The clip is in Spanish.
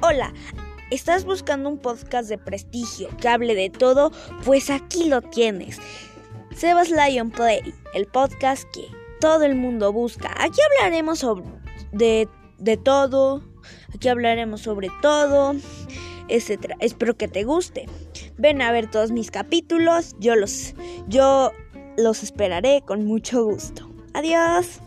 Hola, ¿estás buscando un podcast de prestigio que hable de todo? Pues aquí lo tienes. Sebas Lion Play, el podcast que todo el mundo busca. Aquí hablaremos sobre de, de todo. Aquí hablaremos sobre todo, etcétera. Espero que te guste. Ven a ver todos mis capítulos. Yo los, yo los esperaré con mucho gusto. Adiós.